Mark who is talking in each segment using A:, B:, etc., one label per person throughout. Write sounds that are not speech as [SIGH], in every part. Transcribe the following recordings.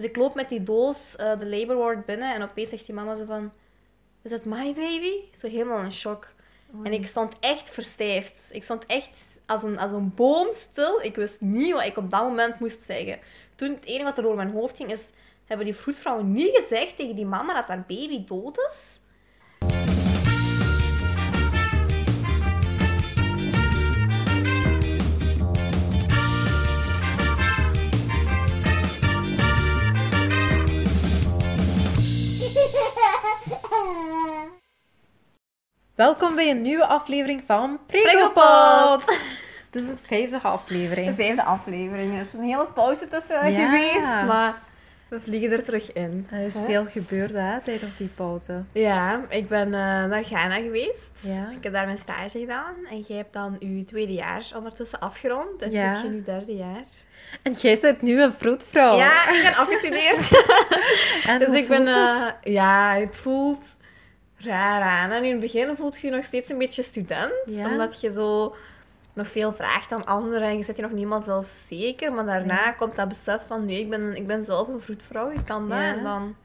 A: Dus ik loop met die doos eh, de labor ward binnen en opeens zegt die mama zo van... Is dat my baby? Zo helemaal in shock. En ik stond echt verstijfd. Ik stond echt als een, als een boom stil. Ik wist niet wat ik op dat moment moest zeggen. Toen het enige wat er door mijn hoofd ging is... Hebben die vroedvrouwen niet gezegd tegen die mama dat haar baby dood is?
B: Welkom bij een nieuwe aflevering van
A: Prikkelpot.
B: Dit is het vijfde
A: De
B: aflevering.
A: vijfde aflevering. Er is een hele pauze tussen
B: Ja.
A: geweest, maar we vliegen er terug in.
B: Er is veel gebeurd hè, tijdens die pauze.
A: Ja, ik ben eh, naar Ghana geweest.
B: Ja.
A: Ik heb daar mijn stage gedaan. En jij hebt dan je tweede jaar ondertussen afgerond. En
B: Ja.
A: zit je nu derde jaar.
B: En jij bent nu een vroedvrouw.
A: Ja, ik ben afgestudeerd. [LAUGHS]
B: En
A: dus ik ben... eh, ja, het voelt raar aan. En in het begin voelt je je nog steeds een beetje student.
B: Ja.
A: Omdat je zo nog veel vraagt aan anderen. En je zit je nog niet helemaal zelfzeker. Maar daarna komt dat besef van... Nee, ik ben, ik ben zelf een vroedvrouw. Ik kan dat.
B: Ja.
A: En dan...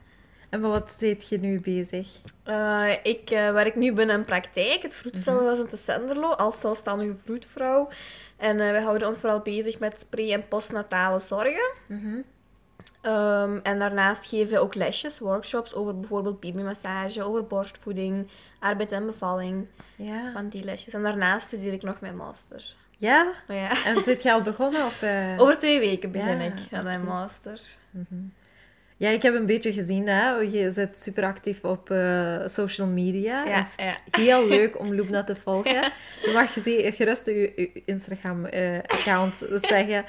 B: En met wat zit je nu bezig?
A: Eh, ik eh, werk nu binnen een praktijk, het Vroedvrouwenhuis in Senderlo, als zelfstandige vroedvrouw. En eh, we houden ons vooral bezig met pre- en postnatale zorgen.
B: Mhm.
A: Ehm, en daarnaast geven we ook lesjes, workshops over bijvoorbeeld babymassage, over borstvoeding, arbeid en bevalling,
B: Ja.
A: van die lesjes. En daarnaast studeer ik nog mijn master.
B: Ja?
A: Maar ja,
B: En zit je al begonnen? Of, eh? [LAUGHS]
A: over twee weken begin
B: Ja,
A: ik aan mijn master.
B: Mhm. Ja, ik heb een beetje gezien, hè. Je zit super actief op eh, social media.
A: Ja,
B: Het is
A: ja.
B: heel [LAUGHS] leuk om Loebna te volgen. Je mag gerust je, je Instagram-account [LAUGHS] zeggen.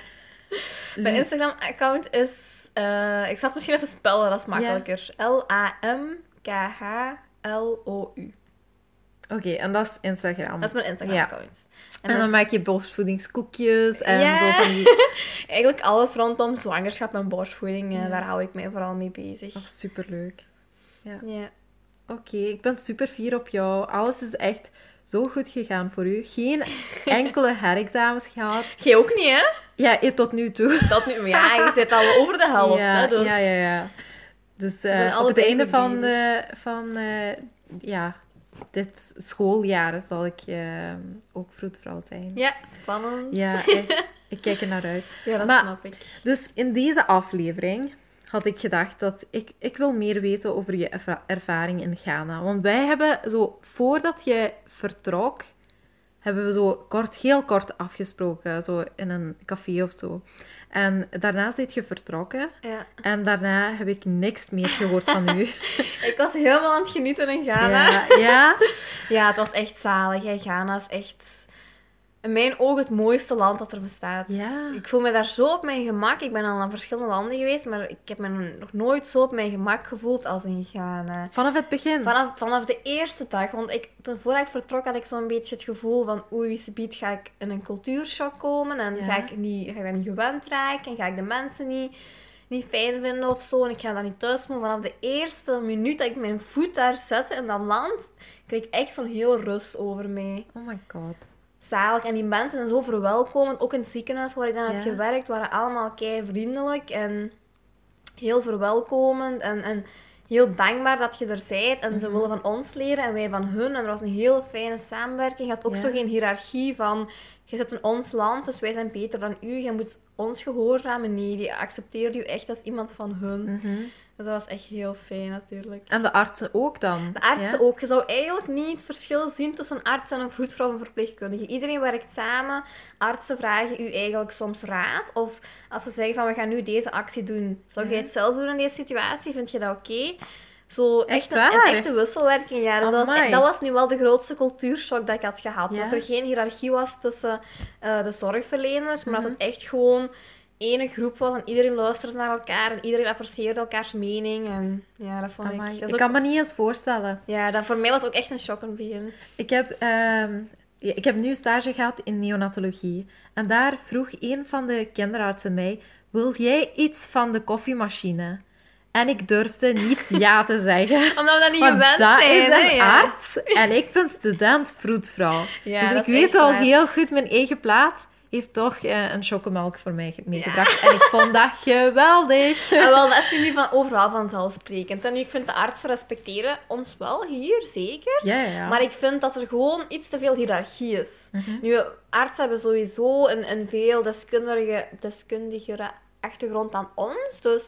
A: Mijn Instagram-account is... eh, ik zal het misschien even spellen, dat is makkelijker. L-A-M-K-H-L-O-U.
B: Oké, en dat is Instagram.
A: Dat is mijn Instagram-account. En
B: En dan maak je borstvoedingskoekjes en
A: Ja.
B: zo van die... [LAUGHS]
A: eigenlijk alles rondom zwangerschap en borstvoeding, eh,
B: Ja.
A: daar hou ik mij vooral mee bezig.
B: Oh, superleuk.
A: Ja.
B: Oké, ik ben super fier op jou. Alles is echt zo goed gegaan voor u. Geen [LAUGHS] enkele herexamens gehad.
A: Jij ook niet, hè?
B: Ja, eh, tot nu toe. [LAUGHS]
A: Nu, maar ja, je zit al over de helft,
B: ja,
A: hè? Dus...
B: ja, ja, ja. Dus
A: zijn
B: op het einde van,
A: bezig.
B: van eh, ja, dit schooljaar zal ik eh, ook vroedvrouw zijn.
A: Ja, spannend.
B: Ja, [LAUGHS] ik, ik kijk er naar uit.
A: Ja, dat
B: Maar-
A: snap ik.
B: Dus in deze aflevering had ik gedacht dat ik, ik wil meer weten over je erva- ervaring in Ghana. Want wij hebben zo, voordat je vertrok, hebben we zo kort, heel kort afgesproken, zo in een café of zo. En daarna zit je vertrokken
A: Ja.
B: en daarna heb ik niks meer gehoord van u. [LAUGHS]
A: Ik was helemaal aan het genieten in Ghana.
B: Ja, ja.
A: Ja, het was echt zalig. Hè. Ghana is echt, in mijn ogen, het mooiste land dat er bestaat.
B: Ja.
A: Ik voel me daar zo op mijn gemak. Ik ben al naar verschillende landen geweest, maar ik heb me nog nooit zo op mijn gemak gevoeld als in Ghana.
B: Vanaf het begin.
A: Vanaf, vanaf de eerste dag, want ik, toen voordat ik vertrok had ik zo'n beetje het gevoel van oei, subiet ga ik in een cultuurshock komen en
B: Ja.
A: ga, ik niet, ga ik dat niet gewend raken en ga ik de mensen niet, niet fijn vinden of zo en ik ga dat niet thuis doen. Vanaf de eerste minuut dat ik mijn voet daar zette in dat land, kreeg ik echt zo'n heel rust over mij.
B: Oh my god.
A: Zalig. En die mensen zijn zo verwelkomend. Ook in het ziekenhuis waar ik dan
B: Ja.
A: heb gewerkt, waren allemaal kei vriendelijk en heel verwelkomend en, en heel dankbaar dat je er bent. En ze
B: Mhm.
A: willen van ons leren en wij van hun. En er was een heel fijne samenwerking. Je had ook
B: Ja.
A: zo geen hiërarchie van, je zit in ons land, dus wij zijn beter dan u. Je moet ons gehoorzamen. Nee, die accepteerde u echt als iemand van hun.
B: Mhm.
A: Dus dat was echt heel fijn natuurlijk.
B: En de artsen ook dan?
A: De artsen
B: Ja?
A: ook. Je zou eigenlijk niet het verschil zien tussen een arts en een vroedvrouw of een verpleegkundige. Iedereen werkt samen. Artsen vragen u eigenlijk soms raad. Of als ze zeggen van we gaan nu deze actie doen. Zou jij het zelf doen in deze situatie? Vind je dat oké? Zo echt,
B: Echt
A: een,
B: waar?
A: een echte wisselwerking. Ja, dus dat, was, dat was nu wel de grootste cultuurshock dat ik had gehad.
B: Ja.
A: Dat er geen hiërarchie was tussen eh, de zorgverleners, maar
B: Mhm.
A: dat het echt gewoon ene groep was en iedereen luisterde naar elkaar en iedereen apprecieerde elkaars mening. En ja, dat vond
B: Amai,
A: ik... Dat
B: Ik kan me niet eens voorstellen.
A: ja, dat voor mij was ook echt een shock in het begin.
B: Ik heb, ja, ik heb nu stage gehad in neonatologie. En daar vroeg een van de kinderartsen mij: Wil jij iets van de koffiemachine? En ik durfde niet [LAUGHS] ja te zeggen.
A: Omdat we dat niet gewend
B: dat
A: zijn.
B: is een
A: ja.
B: arts en ik ben student vroedvrouw.
A: Ja,
B: dus ik weet al
A: waar.
B: heel goed mijn eigen plaats. Heeft toch eh, een chocomelk voor mij meegebracht. En ik vond dat geweldig.
A: En [LAUGHS] wel, dat is nu niet van overal vanzelfsprekend. En nu, ik vind de artsen respecteren ons wel hier, zeker.
B: Ja, ja, ja.
A: Maar ik vind dat er gewoon iets te veel hiërarchie is. Nu, artsen hebben sowieso een, een veel deskundige, deskundigere achtergrond dan ons. Dus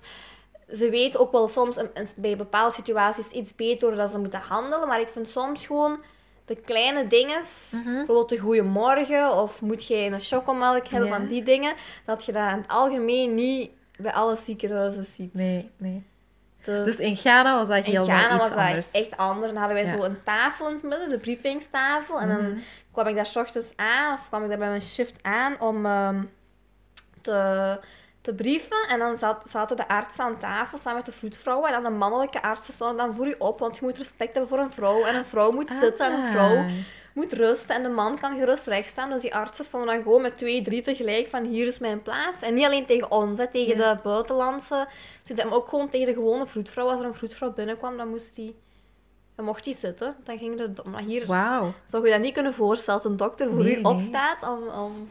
A: ze weten ook wel soms een- een- bij bepaalde situaties iets beter dat ze moeten handelen. Maar ik vind soms gewoon de kleine dingen,
B: Mhm.
A: bijvoorbeeld de goeiemorgen of moet je een chocomelk hebben
B: Ja.
A: van die dingen, dat je dat in het algemeen niet bij alle ziekenhuizen ziet.
B: Nee, nee.
A: Dus,
B: Dus in Ghana was dat
A: in
B: helemaal
A: Ghana
B: iets
A: was dat
B: anders.
A: echt anders. Dan hadden wij
B: Ja.
A: zo een tafel in het midden, de briefingstafel. En dan
B: Mhm.
A: kwam ik daar 's ochtends aan, of kwam ik daar bij mijn shift aan om ehm, te, te brieven. En dan zat, zaten de artsen aan tafel samen met de vroedvrouwen. En dan de mannelijke artsen stonden dan voor je op, want je moet respect hebben voor een vrouw. En een vrouw moet zitten en een
B: Ah.
A: vrouw moet rusten. En de man kan gerust recht staan. Dus die artsen stonden dan gewoon met twee, drie tegelijk van hier is mijn plaats. En niet alleen tegen ons, hè, tegen
B: Ja.
A: de buitenlandse studenten, maar ook gewoon tegen de gewone vroedvrouw. Als er een vroedvrouw binnenkwam, dan moest die... Dan mocht hij zitten. Dan ging de... Maar hier
B: Wauw.
A: zou je dat niet kunnen voorstellen, dat een dokter voor
B: Nee,
A: u opstaat om, om,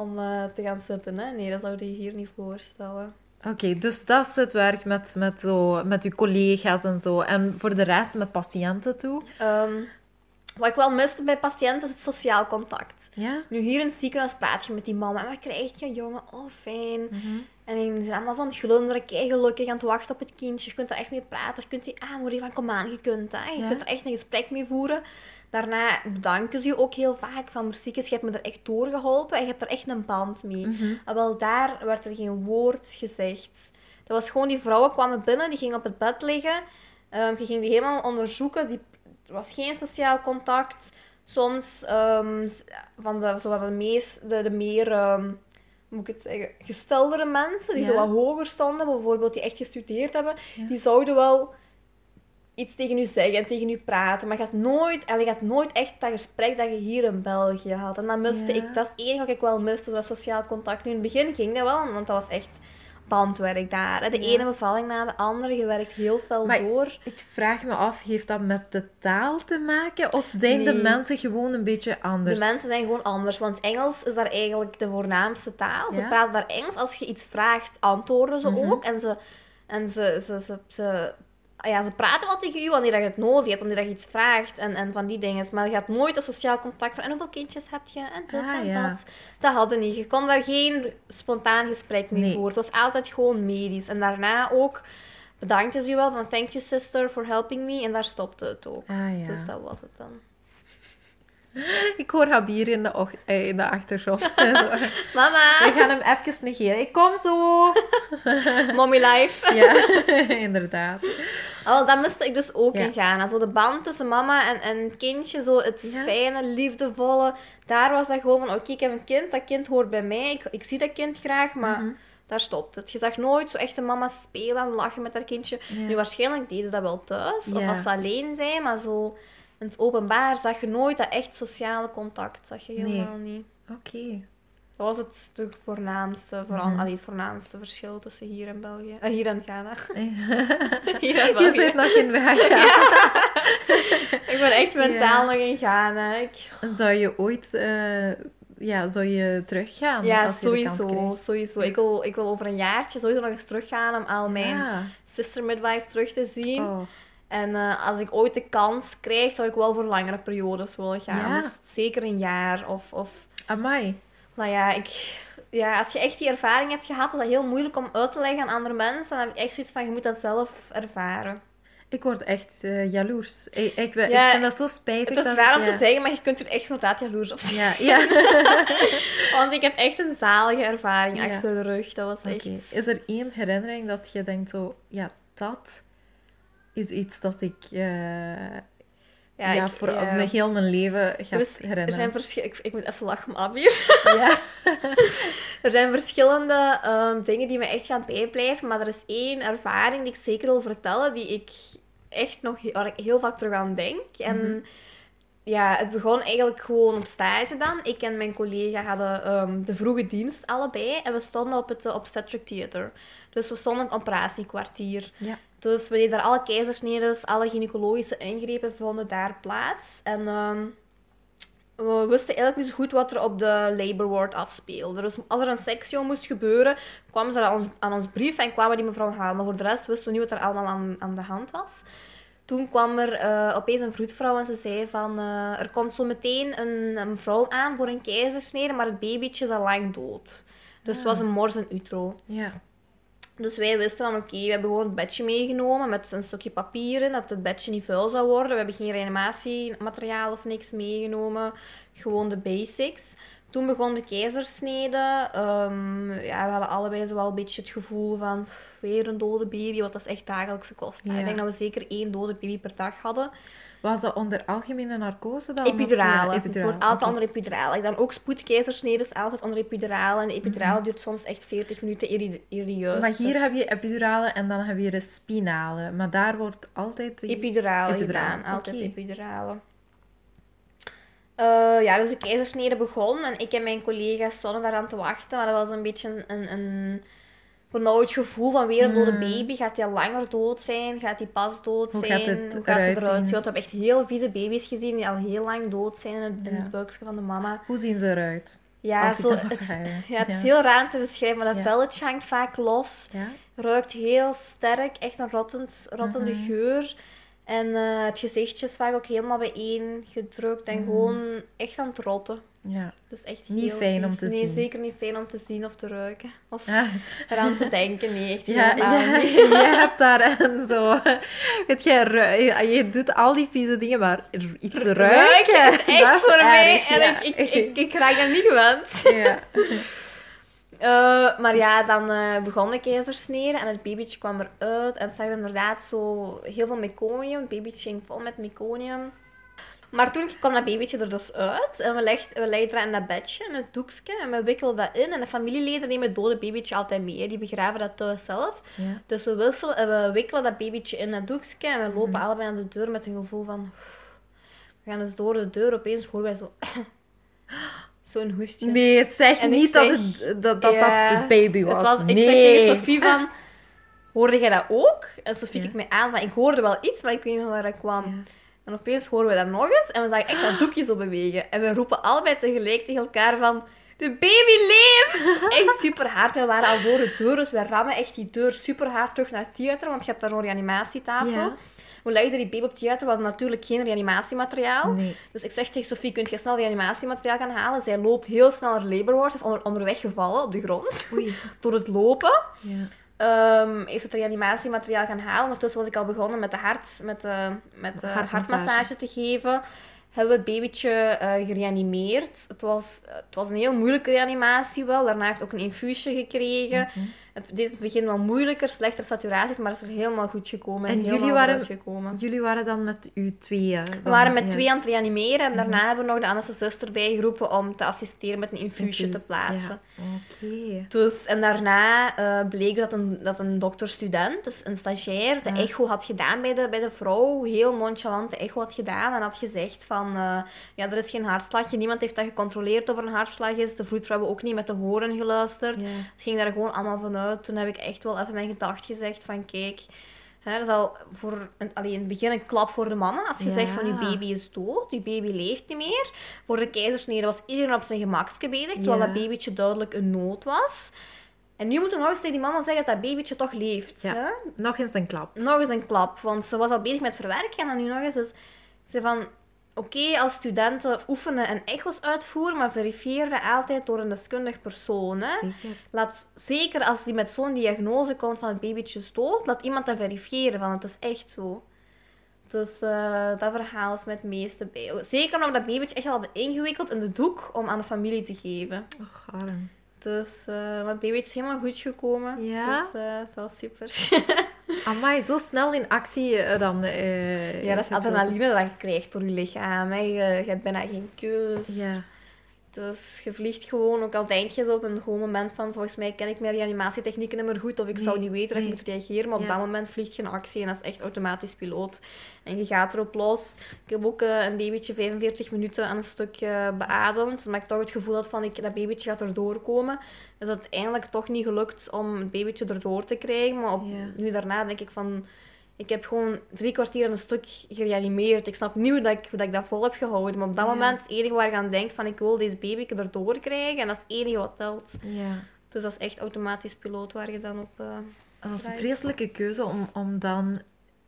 A: om eh, te gaan zitten. Hè? Nee, dat zou je hier niet voorstellen.
B: Oké, dus dat is het werk met, met, zo, met uw collega's en zo. En voor de rest met patiënten toe?
A: Ehm, wat ik wel miste bij patiënten is het sociaal contact.
B: Ja?
A: Nu hier in het ziekenhuis praat je met die mama. En wat krijg je, jongen? Oh, fijn. En die zijn allemaal zo'n glunderen, kei gelukkig aan het wachten op het kindje. Je kunt er echt mee praten. Je kunt die aanmoedigen van, kom aan, je kunt hè. Je
B: Ja.
A: kunt er echt een gesprek mee voeren. Daarna bedanken ze je ook heel vaak van, Merciekes, je hebt me er echt doorgeholpen en je hebt er echt een band mee. En wel daar werd er geen woord gezegd. Dat was gewoon, die vrouwen kwamen binnen, die gingen op het bed liggen. Ehm, je ging die helemaal onderzoeken. Die, er was geen sociaal contact. Soms ehm, van de, zo de, meest, de, de meer, ehm, hoe moet ik het zeggen, gesteldere mensen, die
B: Ja.
A: zo wat hoger stonden, bijvoorbeeld die echt gestudeerd hebben,
B: Ja.
A: die zouden wel iets tegen u zeggen en tegen u praten. Maar je gaat nooit, en je gaat nooit echt dat gesprek dat je hier in België had. En dat miste
B: Ja.
A: ik, dat is het enige wat ik wel miste, dat sociaal contact. Nu in het begin ging dat wel, want dat was echt bandwerk daar. hè. De
B: Ja.
A: ene bevalling na de andere, je werkt heel veel
B: Maar-
A: door.
B: Ik vraag me af, heeft dat met de taal te maken? Of zijn de mensen gewoon een beetje anders?
A: De mensen zijn gewoon anders, want Engels is daar eigenlijk de voornaamste taal. Ze praten daar Engels. Als je iets vraagt, antwoorden ze
B: Mhm.
A: ook. En ze, en ze, ze, ze, ze, ja, ze praten wel tegen u wanneer je het nodig hebt, wanneer je iets vraagt en, en van die dingen. Maar je gaat nooit een sociaal contact van en hoeveel kindjes heb je en dit
B: Ah,
A: en
B: ja.
A: dat. Dat hadden niet. Je kon daar geen spontaan gesprek mee
B: Nee.
A: voeren. Het was altijd gewoon medisch. En daarna ook bedankte ze je wel van thank you sister for helping me. En daar stopte het ook.
B: Ah ja.
A: Dus dat was het dan. [LAUGHS]
B: Ik hoor Habir in de, och- eh, in de achtergrond. [LAUGHS]
A: Mama!
B: We gaan hem even negeren. Ik kom zo. [LAUGHS]
A: Mommy life.
B: Ja, inderdaad.
A: Oh, dat miste ik dus ook
B: Ja.
A: in Ghana. Zo de band tussen mama en, en het kindje, zo het
B: Ja.
A: fijne, liefdevolle. Daar was dat gewoon van, oké, ik heb een kind, dat kind hoort bij mij. Ik, ik zie dat kind graag, maar
B: Mhm.
A: daar stopt het. Je zag nooit zo echt mama spelen en lachen met haar kindje.
B: Ja.
A: Nu, waarschijnlijk deden ze dat wel thuis, of als ze alleen zijn, maar zo... In het openbaar zag je nooit dat echt sociale contact. zag je helemaal niet.
B: Oké.
A: Dat was het de voornaamste, vooral, allee, het voornaamste verschil tussen hier en België. Eh, hier en Ghana. [LAUGHS]
B: Je [LAUGHS]
A: hier en België.
B: zit nog in weg. [LAUGHS]
A: Ik ben echt mentaal
B: Ja.
A: nog in Ghana. Ik...
B: Zou je ooit eh, ja, zou je teruggaan?
A: Ja,
B: als je de kans
A: sowieso.
B: krijgt?
A: sowieso. Ik, wil, ik wil over een jaartje sowieso nog eens teruggaan om al mijn
B: Ja.
A: sister midwife terug te zien.
B: Oh.
A: En eh, als ik ooit de kans krijg, zou ik wel voor langere periodes willen gaan.
B: Ja.
A: Dus zeker een jaar. Of, of
B: Amai.
A: nou ja, ik, ja, als je echt die ervaring hebt gehad, is dat heel moeilijk om uit te leggen aan andere mensen. Dan heb ik echt zoiets van, je moet dat zelf ervaren.
B: Ik word echt eh, jaloers. Ik, ik, ik
A: Ja,
B: vind dat zo spijtig.
A: Het is raar om te zeggen, maar je kunt er echt inderdaad jaloers op zijn.
B: Ja, ja. [LAUGHS]
A: Want ik heb echt een zalige ervaring achter de rug. Dat was echt...
B: Is er één herinnering dat je denkt zo, ja, dat is iets dat ik eh, ja,
A: ik-
B: voor
A: ja.
B: mijn heel mijn leven
A: Er,
B: ga
A: er
B: herinneren?
A: zijn verschillende... Ik, ik moet even lachen om Abir.
B: Ja. [LAUGHS]
A: Er zijn verschillende ehm, dingen die me echt gaan bijblijven. Maar er is één ervaring die ik zeker wil vertellen. Die ik echt nog heel, waar ik heel vaak terug aan denk. En
B: Mhm.
A: ja, het begon eigenlijk gewoon op stage dan. Ik en mijn collega hadden ehm, de vroege dienst allebei. En we stonden op het eh, obstetric theater. Dus we stonden in het operatiekwartier.
B: Ja.
A: Dus we deden daar alle keizersnedes, alle gynaecologische ingrepen vonden daar plaats. En ehm, we wisten eigenlijk niet zo goed wat er op de labor ward afspeelde. Dus als er een sectio moest gebeuren, kwamen ze aan ons, aan ons brief en kwamen die mevrouw halen. Maar voor de rest wisten we niet wat er allemaal aan, aan de hand was. Toen kwam er eh, opeens een vroedvrouw en ze zei van... eh, er komt zo meteen een, een vrouw aan voor een keizersnede, maar het babytje is al lang dood. Dus het was een mors in utero.
B: Ja.
A: Dus wij wisten dan, oké, we hebben gewoon het bedje meegenomen met een stukje papier in, dat het bedje niet vuil zou worden. We hebben geen reanimatiemateriaal of niks meegenomen, gewoon de basics. Toen begon de keizersnede. Ehm, ja, we hadden allebei zo wel een beetje het gevoel van weer een dode baby, want dat is echt dagelijkse kosten.
B: Ja.
A: Ik denk dat we zeker één dode baby per dag hadden.
B: Was dat onder algemene narcose dan? of,
A: Epidurale.
B: ja,
A: Het wordt altijd
B: oké.
A: onder epidurale. Ik dan ook spoedkeizersnede is altijd onder epidurale. En epidurale
B: Mhm.
A: duurt soms echt 40 minuten irieus.
B: Maar hier
A: Dus
B: heb je epidurale en dan heb je de spinale. Maar daar wordt altijd... die-
A: Epidurale,
B: Epidurale,
A: gedaan, altijd
B: oké.
A: epidurale. Eh, ja, dus de keizersnede begon en ik en mijn collega's stonden daar aan te wachten. Maar dat was een beetje een, een, een benauwd gevoel van weer een dode
B: Mm.
A: baby. Gaat al langer dood zijn? Gaat die pas dood
B: Hoe
A: zijn?
B: gaat het
A: Hoe gaat het
B: eruit
A: eruit zien? Want we hebben echt heel vieze baby's gezien die al heel lang dood zijn in het, in het buikje van de mama.
B: Hoe zien ze eruit?
A: Ja, zo, het, [LAUGHS] ja, het is heel raar om te beschrijven, maar dat
B: Ja.
A: velletje hangt vaak los.
B: Ja?
A: Ruikt heel sterk, echt een rottend, rottende
B: Mhm.
A: geur. En eh, het gezichtje is vaak ook helemaal bijeen gedrukt en
B: Mhm.
A: gewoon echt aan het rotten.
B: Ja.
A: Dus echt
B: Niet fijn om te
A: nee,
B: zien.
A: zeker niet fijn om te zien of te ruiken. Of
B: Ja,
A: eraan te denken. Nee, echt
B: ja, ja, [LAUGHS] [LAUGHS] hebt daar een zo... Weet je, ru- je doet al die vieze dingen, maar iets ruiken,
A: Ruiken is echt [LAUGHS]
B: dat is
A: voor mij.
B: erg,
A: En
B: ja.
A: ik, ik, ik, ik raak daar niet gewend.
B: Ja.
A: Eh, maar ja, dan eh, begon de keizersnede en het babytje kwam eruit. En het zag er inderdaad zo heel veel meconium. Het babytje ging vol met meconium. Maar toen kwam dat babytje er dus uit. En we legden, we legden dat in dat bedje, in het doekje. En we wikkelden dat in. En de familieleden nemen het dode babytje altijd mee. Die begraven dat thuis zelf.
B: Ja.
A: Dus we, wisselen, en we wikkelen dat babytje in het doekje. En we lopen
B: Mhm.
A: allebei aan de deur met een gevoel van... We gaan dus door de deur. Opeens horen wij zo... [LAUGHS] Zo'n hoestje.
B: Nee, zeg
A: En ik
B: niet dat
A: zeg-
B: het, dat, dat,
A: Ja,
B: dat de baby was.
A: Het was, ik
B: nee.
A: zeg tegen Sofie van, hoorde jij dat ook? En Sofie
B: Ja.
A: kijkt mij aan, maar ik hoorde wel iets, maar ik weet niet van waar dat kwam. En opeens horen we dat nog eens en we zagen echt dat doekje zo bewegen. En we roepen allebei tegelijk tegen elkaar van, de baby leeft! [LAUGHS] Echt super hard. We waren al voor de deur, dus we rammen echt die deur super hard terug naar het theater, want je hebt daar een reanimatietafel.
B: Ja.
A: We legden die baby op het theater, hadden natuurlijk geen reanimatiemateriaal.
B: Nee.
A: Dus ik zeg tegen Sofie, kunt je snel reanimatiemateriaal gaan halen? Zij loopt heel snel naar labor ward, ze is onder, onderweg gevallen op de grond.
B: Oei. [LAUGHS]
A: Door het lopen
B: Ja.
A: Ehm heeft het reanimatiemateriaal gaan halen. Ondertussen was ik al begonnen met de, hart, met de, met de
B: Hartmassage.
A: hartmassage te geven. Hebben we het babytje eh, gereanimeerd. Het was, het was een heel moeilijke reanimatie wel. Daarna heeft het ook een infuusje gekregen.
B: Mhm.
A: Het in het begin wel moeilijker, slechter saturaties, maar het is er helemaal goed gekomen.
B: En jullie waren-
A: gekomen.
B: Jullie waren dan met uw tweeën?
A: We waren met
B: ja.
A: twee aan het reanimeren en daarna
B: Mhm.
A: hebben we nog de anesthesist erbij geroepen om te assisteren met een infuusje te plaatsen.
B: Ja. Oké.
A: Dus, en daarna eh, bleek dat een, dat een dokterstudent, dus een stagiair, de echo had gedaan bij de, bij de vrouw. Heel nonchalant de echo had gedaan en had gezegd van, eh, ja, er is geen hartslagje. Niemand heeft dat gecontroleerd of er een hartslag is. De vroedvrouw hebben ook niet met de horen geluisterd. Het ging daar gewoon allemaal vanuit. Toen heb ik echt wel even mijn gedacht gezegd van, kijk... Hè, dat is al voor een, allee, in het begin een klap voor de mama. Als je
B: Ja.
A: zegt van je baby is dood, je baby leeft niet meer. Voor de keizersnede was iedereen op zijn gemakske bezig, terwijl
B: Ja.
A: dat babytje duidelijk een nood was. En nu moeten we nog eens tegen die mama zeggen dat dat babytje toch leeft.
B: Ja.
A: Hè?
B: Nog eens een klap.
A: Nog eens een klap, want ze was al bezig met verwerken en dan nu nog eens. Dus zei van, oké, als studenten oefenen en echo's uitvoeren, maar verifieer dat altijd door een deskundig persoon. Hè?
B: Zeker.
A: Laat, zeker als die met zo'n diagnose komt van het babytje is dood, laat iemand dat verifiëren, van het is echt zo. Dus eh, dat verhaal is met het meeste bij. Zeker omdat dat babytje echt al hadden ingewikkeld in de doek om aan de familie te geven.
B: Och, arm.
A: Dus uh, maar babytje is helemaal goed gekomen.
B: Ja?
A: Dus eh, dat was super. [LAUGHS]
B: Amai, zo snel in actie eh, dan. eh,
A: ja, dat is adrenaline dat je krijgt door je lichaam. Hè. Je, je hebt bijna geen keus.
B: Ja.
A: Dus je vliegt gewoon, ook al denk je zo op een gewoon moment van, volgens mij ken ik mijn reanimatietechnieken niet meer goed, of ik zou niet weten dat
B: nee.
A: ik moet reageren, maar op
B: Ja.
A: dat moment vliegt je actie en dat is echt automatisch piloot. En je gaat erop los. Ik heb ook eh, een babytje 45 minuten aan een stuk beademd, maar ik toch het gevoel had van, ik, dat babytje gaat erdoor komen. Dus uiteindelijk toch niet gelukt om het babytje erdoor te krijgen, maar op,
B: Ja.
A: nu daarna denk ik van... Ik heb gewoon drie kwartier aan een stuk gereanimeerd. Ik snap niet hoe, dat ik, dat, ik dat vol heb gehouden. Maar op dat
B: Ja.
A: moment is het enige waar je aan denkt van ik wil deze baby erdoor krijgen. En dat is het enige wat telt.
B: Ja.
A: Dus dat is echt automatisch piloot waar je dan op... eh,
B: Dat is een vreselijke keuze om, om dan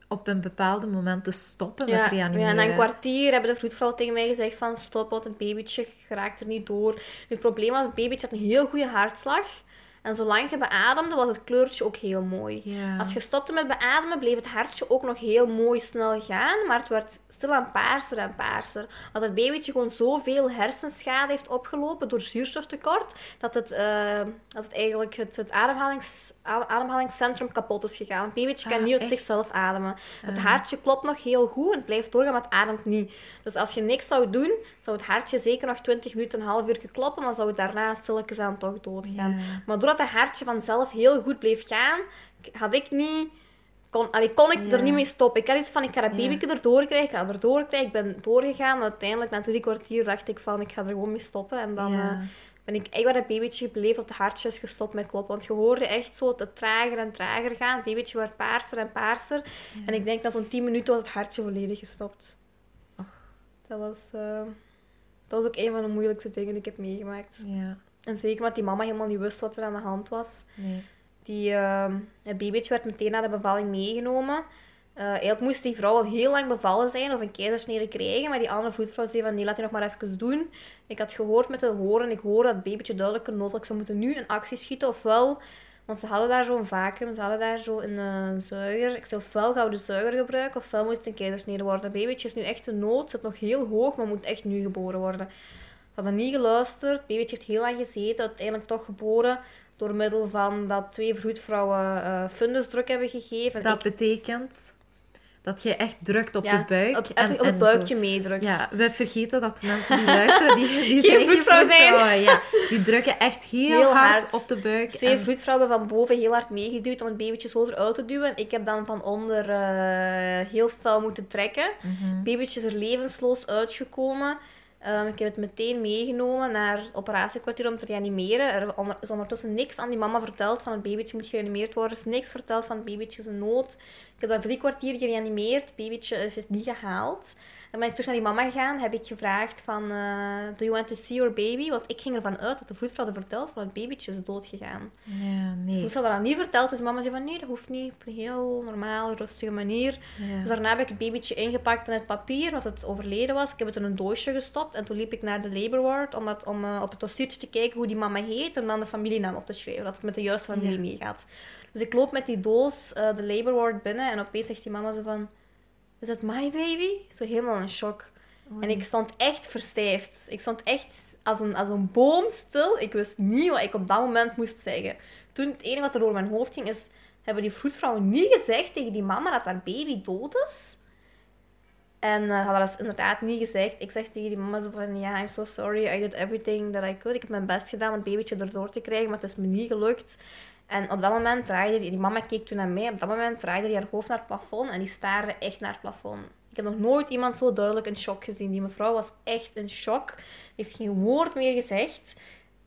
B: op een bepaald moment te stoppen
A: Ja,
B: met
A: ja,
B: reanimeren.
A: na een kwartier hebben de vroedvrouw tegen mij gezegd van stop, want het babytje geraakt er niet door. Nu, Het probleem was, het babytje had een heel goede hartslag. En zolang je beademde, was het kleurtje ook heel mooi. Als je stopte met beademen, bleef het hartje ook nog heel mooi snel gaan. Maar het werd stilaan paarser en paarser. Want het babytje gewoon zoveel hersenschade heeft opgelopen door zuurstoftekort, dat het, eh, dat het eigenlijk het, het ademhalings, ademhalingscentrum kapot is gegaan. Het babytje kan
B: Ah,
A: niet uit
B: echt?
A: zichzelf ademen. Het
B: Ah.
A: hartje klopt nog heel goed en het blijft doorgaan, maar het ademt niet. Dus als je niks zou doen, zou het hartje zeker nog 20 minuten, een half uur kloppen, maar zou het daarna stilletjes aan toch doodgaan. Maar doordat het hartje vanzelf heel goed bleef gaan, had ik niet... Kon, allee, kon ik
B: Ja.
A: er niet mee stoppen. Ik had iets van, ik ga dat
B: Ja.
A: babyke erdoor krijgen, ik ga het erdoor krijgen. Ik ben doorgegaan, maar uiteindelijk na drie kwartier dacht ik van, ik ga er gewoon mee stoppen. En dan
B: Ja.
A: eh, ben ik echt bij dat babytje gebleven op de hartjes gestopt met kloppen. Want je hoorde echt zo het trager en trager gaan. Het babytje werd paarser en paarser. En ik denk na zo'n 10 minuten was het hartje volledig gestopt. Dat was, eh, dat was ook een van de moeilijkste dingen die ik heb meegemaakt.
B: Ja.
A: En zeker omdat die mama helemaal niet wist wat er aan de hand was.
B: Nee.
A: Die, ehm, het babytje werd meteen naar de bevalling meegenomen. Eh, eigenlijk moest die vrouw al heel lang bevallen zijn of een keizersnede krijgen. Maar die andere voetvrouw zei van nee, laat die nog maar even doen. Ik had gehoord met de horen, ik hoorde dat het babytje duidelijk noodelijk ze moeten nu in actie schieten. Ofwel, want ze hadden daar zo'n vacuüm, ze hadden daar zo een eh, zuiger. Ik zou ofwel gouden zuiger gebruiken, ofwel moet het een keizersnede worden. Het babytje is nu echt de nood, zit nog heel hoog, maar moet echt nu geboren worden. We hadden niet geluisterd. Het babytje heeft heel lang gezeten, uiteindelijk toch geboren. Door middel van dat twee vroedvrouwen eh fundusdruk hebben gegeven.
B: Dat
A: Ik-
B: betekent dat je echt drukt op
A: ja,
B: de buik.
A: Op, op het buikje meedrukt.
B: Ja, we vergeten dat de mensen die luisteren, die, die [LAUGHS]
A: Geen
B: zijn
A: vroedvrouw zijn.
B: vroedvrouwen, Ja, die drukken echt heel,
A: Heel
B: hard,
A: hard.
B: op de buik.
A: Twee
B: en-
A: vroedvrouwen van boven heel hard meegeduwd om het babytje zo eruit te duwen. Ik heb dan van onder eh, heel fel moeten trekken. Het babytje is er levensloos uitgekomen. Ehm, ik heb het meteen meegenomen naar het operatiekwartier om te reanimeren. Er is ondertussen niks aan die mama verteld van het babytje moet gereanimeerd worden. Er is niks verteld van het babytje zijn nood. Ik heb dat drie kwartier gereanimeerd. Het babytje heeft het niet gehaald. Dan ben ik terug naar die mama gegaan. Heb ik gevraagd van, eh, do you want to see your baby? Want ik ging ervan uit dat de vroedvrouw had verteld van het babytje is doodgegaan.
B: Ja,
A: De
B: nee.
A: vroedvrouw had dat niet verteld. Dus mama zei van, nee, dat hoeft niet. Op een heel normaal, rustige manier. Dus daarna heb ik het babytje ingepakt in het papier, want het overleden was. Ik heb het in een doosje gestopt en toen liep ik naar de labor ward om, dat, om eh, op het dossiertje te kijken hoe die mama heet en dan de familienaam op te schrijven, dat het met de juiste familie
B: Ja.
A: meegaat. Dus ik loop met die doos eh, de labor ward binnen en opeens zegt die mama zo van, is dat my baby? Zo helemaal in shock. En ik stond echt verstijfd. Ik stond echt als een, als een boom stil. Ik wist niet wat ik op dat moment moest zeggen. Toen het enige wat er door mijn hoofd ging is... Hebben die vroedvrouwen niet gezegd tegen die mama dat haar baby dood is? En eh hadden dat inderdaad niet gezegd. Ik zeg tegen die mama zo van... Ja, I'm so sorry. I did everything that I could. Ik heb mijn best gedaan om het babytje erdoor te krijgen. Maar het is me niet gelukt. En op dat moment draaide die... Die mama keek toen naar mij. Op dat moment draaide die haar hoofd naar het plafond. En die staarde echt naar het plafond. Ik heb nog nooit iemand zo duidelijk in shock gezien. Die mevrouw was echt in shock. Die heeft geen woord meer gezegd.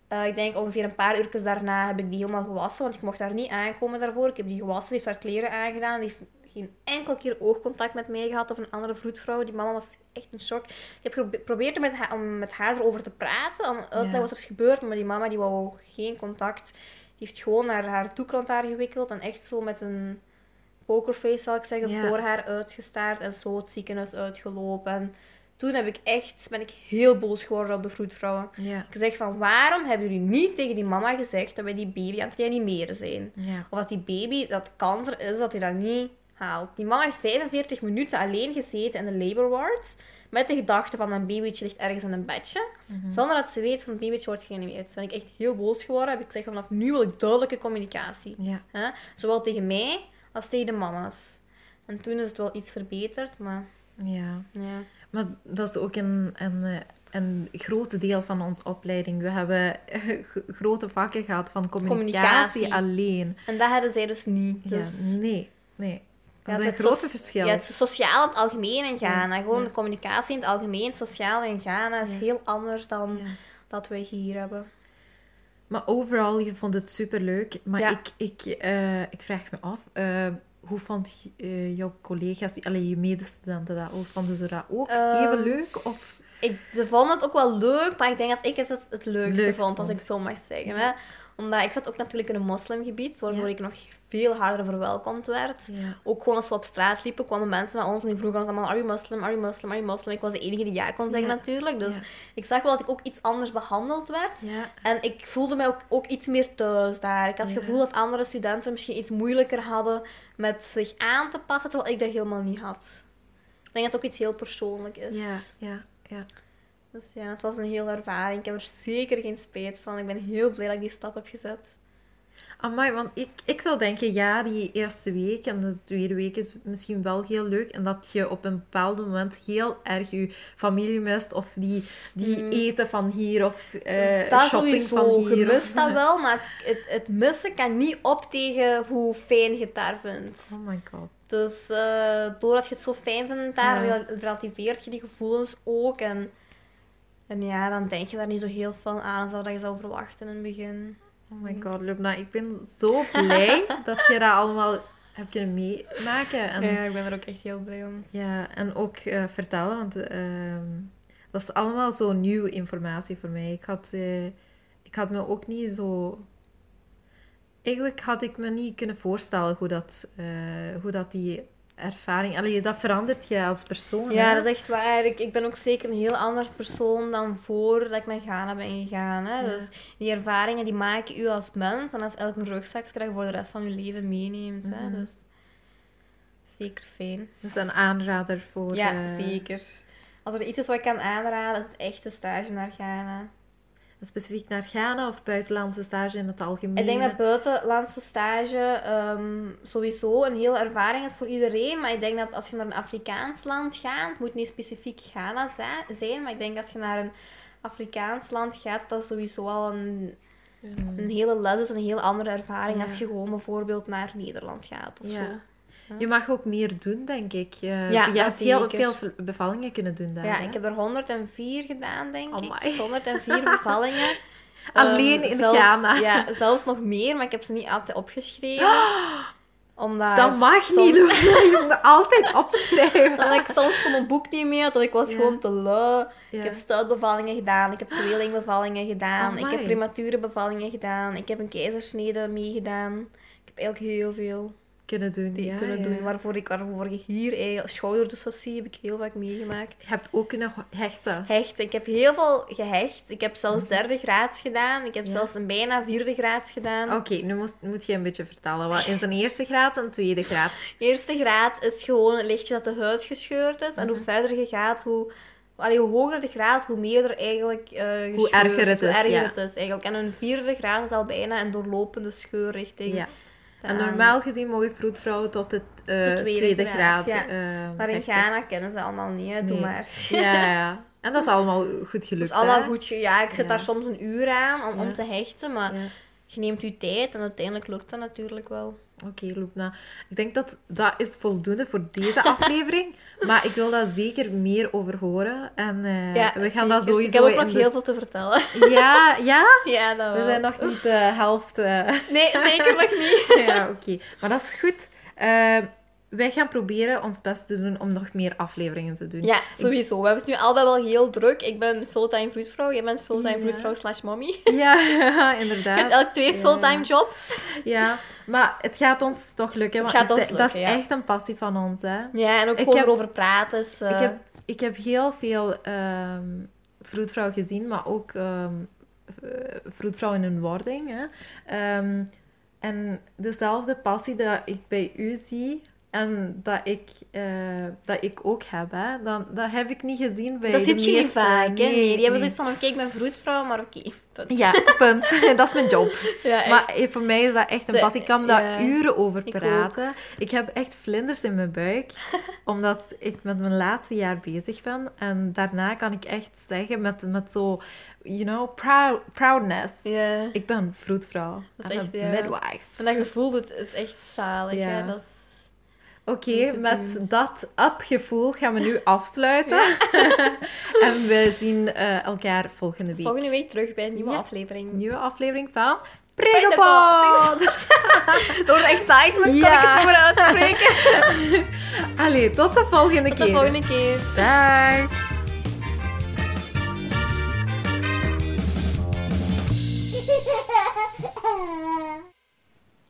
A: Eh, ik denk ongeveer een paar uur daarna heb ik die helemaal gewassen. Want ik mocht daar niet aankomen daarvoor. Ik heb die gewassen. Die heeft haar kleren aangedaan. Die heeft geen enkele keer oogcontact met mij gehad. Of een andere vroedvrouw. Die mama was echt in shock. Ik heb geprobeerd om met, haar, om met haar erover te praten. Om uit te leggen wat er is gebeurd. Maar die mama die wou geen contact. Heeft gewoon naar haar toekrant daar gewikkeld. En echt zo met een pokerface, zal ik zeggen,
B: Ja.
A: voor haar uitgestaard. En zo het ziekenhuis uitgelopen. En toen heb ik echt, ben ik heel boos geworden op de vroedvrouwen.
B: Ja.
A: Ik zeg van, waarom hebben jullie niet tegen die mama gezegd dat wij die baby aan het reanimeren zijn?
B: Ja.
A: Of dat die baby, dat kanker is, dat hij dat niet haalt. Die mama heeft 45 minuten alleen gezeten in de labor ward. Met de gedachte van, mijn babytje ligt ergens in een bedje.
B: Mhm.
A: Zonder dat ze weet van, het babytje wordt gereanimeerd. Toen ben ik echt heel boos geworden. Heb ik gezegd, vanaf nu wil ik duidelijke communicatie.
B: Ja.
A: Hè? Zowel tegen mij, als tegen de mama's. En toen is het wel iets verbeterd, maar
B: ja.
A: ja.
B: Maar dat is ook een, een, een groot deel van onze opleiding. We hebben [LAUGHS] grote vakken gehad van communicatie,
A: Communicatie.
B: alleen.
A: En dat hadden zij dus niet. Dus...
B: Ja, nee, nee. Dat
A: Ja,
B: is een
A: het
B: grote
A: soci-
B: verschil.
A: Ja, het sociaal in het algemeen in Ghana. Gewoon
B: ja.
A: de communicatie in het algemeen, sociaal in Ghana, is
B: Ja.
A: heel anders dan
B: Ja.
A: dat wij hier hebben.
B: Maar overal, je vond het superleuk. Maar ik, ik, eh, ik vraag me af, eh, hoe vond je, eh, jouw collega's, allee, je medestudenten dat ook? Vonden ze dat ook
A: Ehm,
B: even leuk? Of...
A: Ik, ze vonden het ook wel leuk, maar ik denk dat ik het het, leukste
B: Leukst
A: vond, als ik het zo mag zeggen. Hè? Omdat ik zat ook natuurlijk in een moslimgebied, waardoor
B: Ja.
A: ik nog veel harder verwelkomd werd.
B: Ja.
A: Ook gewoon als we op straat liepen, kwamen mensen naar ons en die vroegen ons allemaal, are you Muslim, are you Muslim, are you Muslim? Ik was de enige die ja kon zeggen
B: Ja.
A: natuurlijk. Dus ik zag wel dat ik ook iets anders behandeld werd. En ik voelde mij ook, ook iets meer thuis daar. Ik had het gevoel dat andere studenten misschien iets moeilijker hadden met zich aan te passen, terwijl ik dat helemaal niet had. Ik denk dat het ook iets heel persoonlijk is.
B: Ja, ja, ja.
A: Dus ja, het was een hele ervaring. Ik heb er zeker geen spijt van. Ik ben heel blij dat ik die stap heb gezet.
B: Amai, want ik, ik zou denken, ja, die eerste week en de tweede week is misschien wel heel leuk. En dat je op een bepaald moment heel erg je familie mist. Of die, die
A: Mm.
B: eten van hier of eh,
A: dat
B: shopping van hier.
A: Je
B: of-
A: mist dat [LAUGHS] wel, maar het, het missen kan niet op tegen hoe fijn je het daar vindt.
B: Oh my god.
A: Dus eh, doordat je het zo fijn vindt daar,
B: Ja.
A: rel- relativeert je die gevoelens ook. En, en ja, dan denk je daar niet zo heel veel aan als dat je zou verwachten in het begin.
B: Oh my god, Lubna, ik ben zo blij [LAUGHS] dat je dat allemaal hebt kunnen meemaken. En,
A: Ja, ik ben er ook echt heel blij om.
B: Ja, en ook eh, vertellen, want ehm, dat is allemaal zo nieuwe informatie voor mij. Ik had, eh, ik had me ook niet zo... Eigenlijk had ik me niet kunnen voorstellen hoe dat, eh, hoe dat die ervaring... Allee, dat verandert je als persoon.
A: Ja,
B: hè?
A: dat is echt waar. Ik, ik ben ook zeker een heel ander persoon dan voordat ik naar Ghana ben gegaan. Hè.
B: Ja.
A: Dus die ervaringen die maken u als mens en als elke rugzakje dat je voor de rest van je leven meeneemt. Hè.
B: Mhm.
A: Dus zeker fijn.
B: Dus een aanrader voor...
A: Ja,
B: eh,
A: zeker. Als er iets is wat ik kan aanraden, is het echt stage naar Ghana.
B: Specifiek naar Ghana of buitenlandse stage in het algemeen.
A: Ik denk dat buitenlandse stage ehm, sowieso een hele ervaring is voor iedereen. Maar ik denk dat als je naar een Afrikaans land gaat, het moet niet specifiek Ghana zijn, maar ik denk dat als je naar een Afrikaans land gaat, dat dat sowieso al een, een hele les is, een heel andere ervaring
B: Ja.
A: als je gewoon bijvoorbeeld naar Nederland gaat of
B: Ja.
A: zo.
B: Je mag ook meer doen, denk ik. Je,
A: Ja,
B: je hebt heel veel bevallingen kunnen doen daar.
A: Ja,
B: hè?
A: ik heb er 104 gedaan, denk ik. 104 [LAUGHS] bevallingen. [LAUGHS]
B: Alleen
A: Ehm,
B: in
A: zelfs-
B: Ghana.
A: Ja, zelfs nog meer, maar ik heb ze niet altijd opgeschreven. [GASPS] Omdat
B: Dat mag
A: soms-
B: niet. [LAUGHS] Je moet altijd opschrijven.
A: Omdat ik soms gewoon mijn boek niet meer had, ik was
B: Ja.
A: gewoon te lui.
B: Ja.
A: Ik heb stuitbevallingen gedaan, ik heb tweelingbevallingen gedaan, ik heb premature bevallingen gedaan, ik heb een keizersnede meegedaan. Ik heb eigenlijk heel veel
B: kunnen doen.
A: die
B: ja,
A: kunnen
B: ja.
A: doen. Waarvoor ik, waarvoor je hier eigenlijk schouderdyssossie heb ik heel vaak meegemaakt.
B: Je hebt ook kunnen hechten.
A: Hecht. Ik heb heel veel gehecht. Ik heb zelfs derde graads gedaan. Ik heb
B: Ja.
A: zelfs een bijna vierde graads gedaan.
B: Oké, nu moet, moet je een beetje vertellen. Wat in zijn eerste graad en tweede graad. [LAUGHS]
A: Eerste graad is gewoon een lichtje dat de huid gescheurd is. En hoe
B: Mhm.
A: verder je gaat, hoe, allee, hoe hoger de graad, hoe meer er eigenlijk eh gescheurd
B: erger het
A: hoe
B: is,
A: erger
B: ja.
A: het is eigenlijk. En een vierde graad is al bijna een doorlopende scheur richting
B: En
A: aan-
B: normaal gezien mogen vroedvrouwen tot het
A: De tweede
B: tweede,
A: graad,
B: graad.
A: ja. Maar in
B: hechten.
A: Ghana kennen ze allemaal niet, hè. doe
B: Nee.
A: maar.
B: Ja, ja. En dat is allemaal goed gelukt.
A: is allemaal
B: hè?
A: goed. Ja, ik zit
B: Ja.
A: daar soms een uur aan om, om te hechten, maar je neemt je tijd en uiteindelijk lukt dat natuurlijk wel.
B: Oké, Loepna. Ik denk dat dat is voldoende voor deze [LAUGHS] aflevering. Maar ik wil daar zeker meer over horen. En eh,
A: ja,
B: we gaan dat sowieso...
A: Ik heb ook nog
B: de-
A: heel veel te vertellen.
B: Ja, ja? [LAUGHS]
A: ja, dat
B: We
A: wel.
B: zijn nog niet de helft... eh.
A: Nee, zeker nog niet. [LAUGHS]
B: ja, oké. Maar dat is goed. Eh, wij gaan proberen ons best te doen om nog meer afleveringen te doen.
A: Ja, sowieso. We hebben het nu allebei wel heel druk. Ik ben fulltime vroedvrouw. Jij bent fulltime
B: Ja.
A: vroedvrouw slash mommy.
B: Ja, [LAUGHS]
A: Je
B: inderdaad.
A: hebt elk twee
B: Ja.
A: fulltime jobs.
B: Ja, maar het gaat ons toch lukken.
A: Het
B: Want
A: gaat ons
B: dat
A: lukken,
B: is
A: ja.
B: echt een passie van ons, hè.
A: Ja, en ook
B: Ik
A: gewoon
B: heb-
A: erover praten. Is, eh,
B: Ik, heb, ik heb heel veel ehm vroedvrouw gezien, maar ook v- vroedvrouw in hun wording. Hè. Ehm, en dezelfde passie dat ik bij u zie en dat ik, eh, dat ik ook heb, hè, dan, dat heb ik niet gezien bij
A: dat
B: de
A: zit je niet
B: meeste.
A: vaak, hè? Nee, die hebben
B: nee.
A: zoiets van, oké, ik ben vroedvrouw, maar oké. punt.
B: Ja, punt. [LAUGHS] dat is mijn job. [LAUGHS]
A: Ja.
B: Maar voor mij is dat echt een passie. Ik kan daar
A: ja.
B: uren over
A: Ik
B: praten. Ik, heb echt vlinders in mijn buik, [LAUGHS] omdat ik met mijn laatste jaar bezig ben. En daarna kan ik echt zeggen met, met zo, you know, proud, proudness.
A: Ja.
B: Ik ben vroedvrouw.
A: Dat
B: en
A: is
B: een
A: echt, ja.
B: midwife.
A: En dat gevoel dat is echt zalig,
B: Ja.
A: hè? Dat is...
B: Oké, met dat opgevoel gaan we nu afsluiten. [LAUGHS] En we zien eh, elkaar volgende week.
A: Volgende week terug bij een nieuwe aflevering.
B: Nieuwe aflevering van
A: Pregopod! [LAUGHS] Door de excitement ja. kan ik het maar uitspreken. [LAUGHS]
B: Allee, tot de volgende
A: tot
B: keer.
A: Tot de volgende keer.
C: Bye.